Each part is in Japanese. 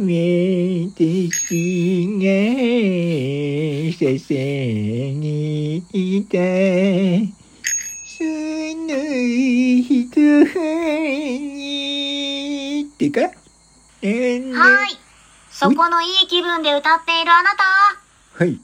私が捧げたその人にってかはい。そこのいい気分で歌っているあなた。はい。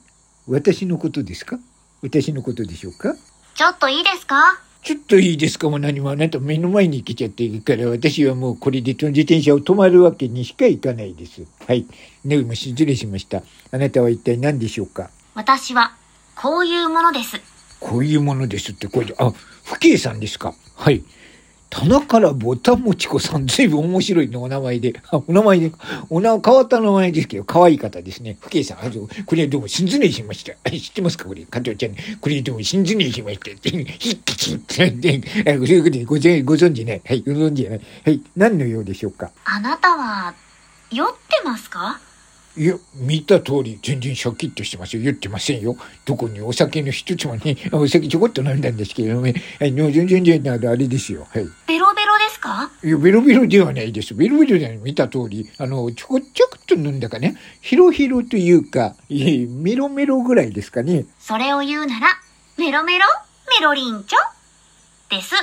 私のことですか？私のことでしょうか？ちょっといいですか？ちょっといいですかもう何もあなた目の前に来ちゃってるから私はもうこれで自転車を止まるわけにしかいかないです。はい。ねも失礼しました。あなたは一体何でしょうか？私は、こういうものです。こういうものですって、これ、あ、不敬さんですか？はい。棚からぼたもちこさん、ずいぶん面白いのお名前で。お名前で、お名、変わった名前ですけど、可愛い方ですね。不敬さん、あのこれどうも、新ずねしました。知ってますかこれ、加藤ちゃん。これどうも、新ずねしました。ひっきちって、で、そういうことでご存ご存知ない。はい、ご存知ない。はい、何のようでしょうか？あなたは、酔ってますか？いや、見た通り、全然シャキッとしてますよ。言ってませんよ。どこにお酒の一つもね、あ お酒ちょこっと飲んだんですけどね。はい、の全然全然あれですよ。はい。ベロベロですか？いや、ベロベロではないです。ベロベロじゃない。見た通り、あの、ちょこちょこっと飲んだかね。ヒロヒロというか、いえメロメロぐらいですかね。それを言うなら、メロメロ、メロリンチョ？です。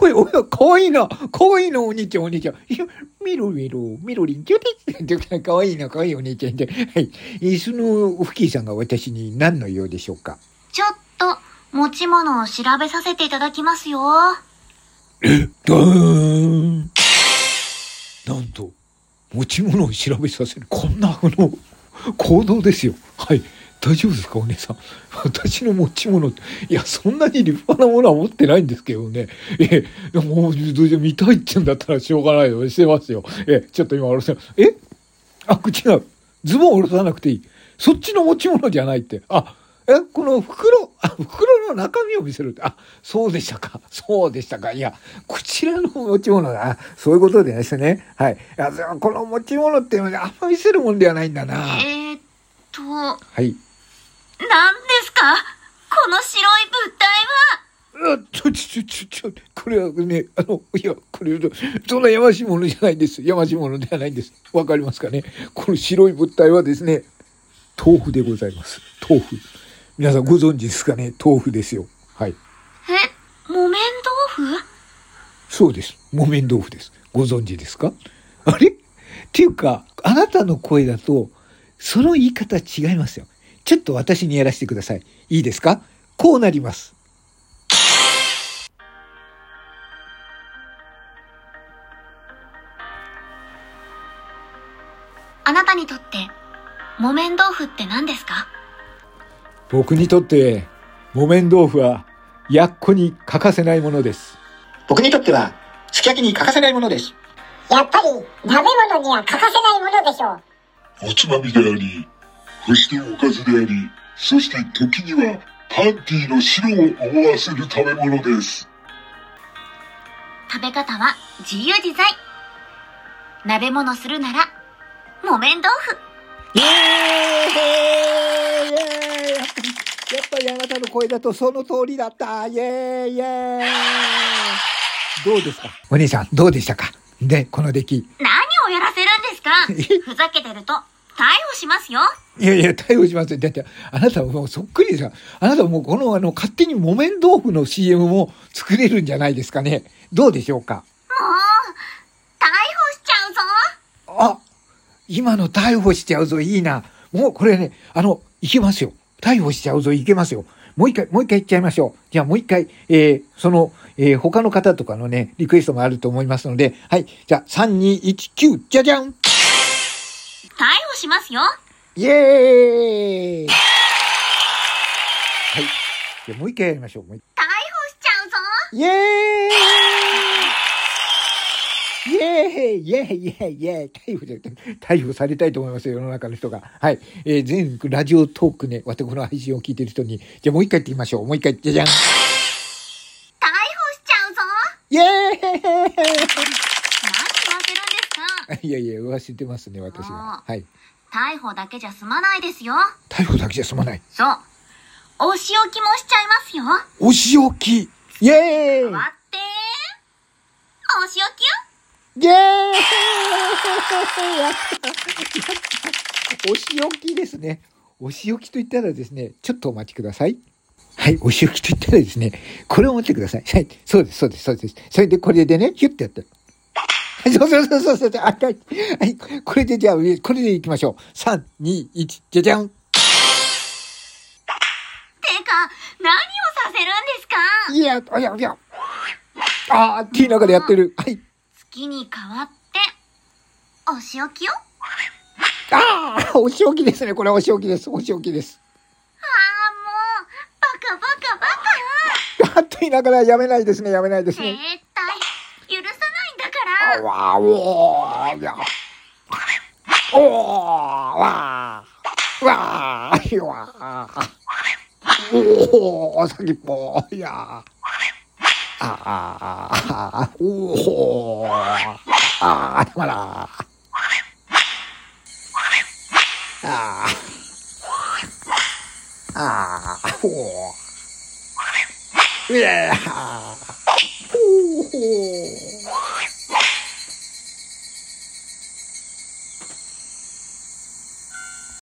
お いおい、かわいいな。かわいいな、お兄ちゃん、お兄ちゃん。いや、メロメロ、メロリン、ちょです。かわいいな、かわいいお兄ちゃんで。はい。えーその、フキーさんが私に何のようでしょうか？ちょっと、持ち物を調べさせていただきますよ。え、ダーン。なんと、持ち物を調べさせる。こんな、あの、行動ですよ。はい。大丈夫ですかお姉さん？私の持ち物。いや、そんなに立派なものは持ってないんですけどね。ええ、もう、どうせ見たいって言うんだったらしょうがないよ。してますよ。ええ、ちょっと今下ろせ。え？あ、違う。ズボン下ろさなくていい。そっちの持ち物じゃないって。あ、え、この袋、あ、袋の中身を見せるって。あ、そうでしたか。そうでしたか。いや、こちらの持ち物だ。あそういうことですね。はい。いやこの持ち物ってあんま見せるもんではないんだな。えーっと、はい。何ですか？この白い物体は？あ、ちょ、ちょ、ちょ、ちょ、これはね、あの、いや、これ、そんなやましいものじゃないんです。やましいものではないんです。わかりますかね？この白い物体はですね、豆腐でございます。豆腐。皆さんご存知ですかね？豆腐ですよ。はい。え、木綿豆腐？そうです。木綿豆腐です。ご存知ですか？あれ？っていうか、あなたの声だと、その言い方違いますよ。ちょっと私にやらせてください。いいですか？こうなります。あなたにとって、木綿豆腐って何ですか？僕にとって、木綿豆腐は、やっこに欠かせないものです。僕にとっては、すき焼きに欠かせないものです。やっぱり食べ物には欠かせないものでしょう。おつまみであり、そしておかずであり、そして時にはパンティの白を思わせる食べ物です。食べ方は自由自在。鍋物するなら、木綿豆腐。イエーイイエーイやっぱり、やっぱりあなたの声だとその通りだったイエーイイエーイどうですか？お兄さん、どうでしたか？で、この出来。何をやらせるんですか？ふざけてると、逮捕しますよ。いやいや、対応しますよ。だって、あなたもうそっくりですよ。あなたもうこの、あの、勝手に木綿豆腐の CM も作れるんじゃないですかね。どうでしょうか？もう、逮捕しちゃうぞ。あ今の逮捕しちゃうぞ、いいな。もうこれね、あの、いけますよ。逮捕しちゃうぞ、いけますよ。もう一回、もう一回言っちゃいましょう。じゃあもう一回、えー、その、えー、他の方とかのね、リクエストもあると思いますので、はい。じゃあ、3、2、1、9、じゃじゃん逮捕しますよ。イエーイ。はい。じゃあもう一回やりましょう。もう一逮捕しちゃうぞ。イエーイ。イエーイ。イエーイ。イエーイ。イエーイ。逮捕じゃなくて逮捕されたいと思いますよ、世の中の人が。はい。えー、全ラジオトークね、またこの配信を聞いてる人に、じゃあもう一回言ってみましょう。もう一回、じゃじゃん逮捕しちゃうぞ。イ。エーイ。何言わせるんですかいやいや、忘れてますね、私が。はい。逮捕だけじゃ済まないですよ。逮捕だけじゃ済まない。そう。お仕置きもしちゃいますよ。お仕置きイエーイ割って、お仕置きよ。イエーイお仕置きですね。お仕置きと言ったらですね、ちょっとお待ちください。はい、お仕置きと言ったらですね、これを持ってください。はい、そうです、そうです、そうです。それでこれでね、ヒュッてやって。はい、そうそうそうそうそう。はい、はい、はい、これでじゃあ、これで行きましょう。3、2、1、じゃじゃん。てか、何をさせるんですか？いや、いや、いや。あーって言いながらやってる。はい。月に変わって、お仕置きを？ああお仕置きですね。これはお仕置きです。お仕置きです。ああ、もう、バカバカバカ あっと言いながらやめないですね。やめないです絶ね。対、許さないんだからわーおーや。おーわーわーいやわー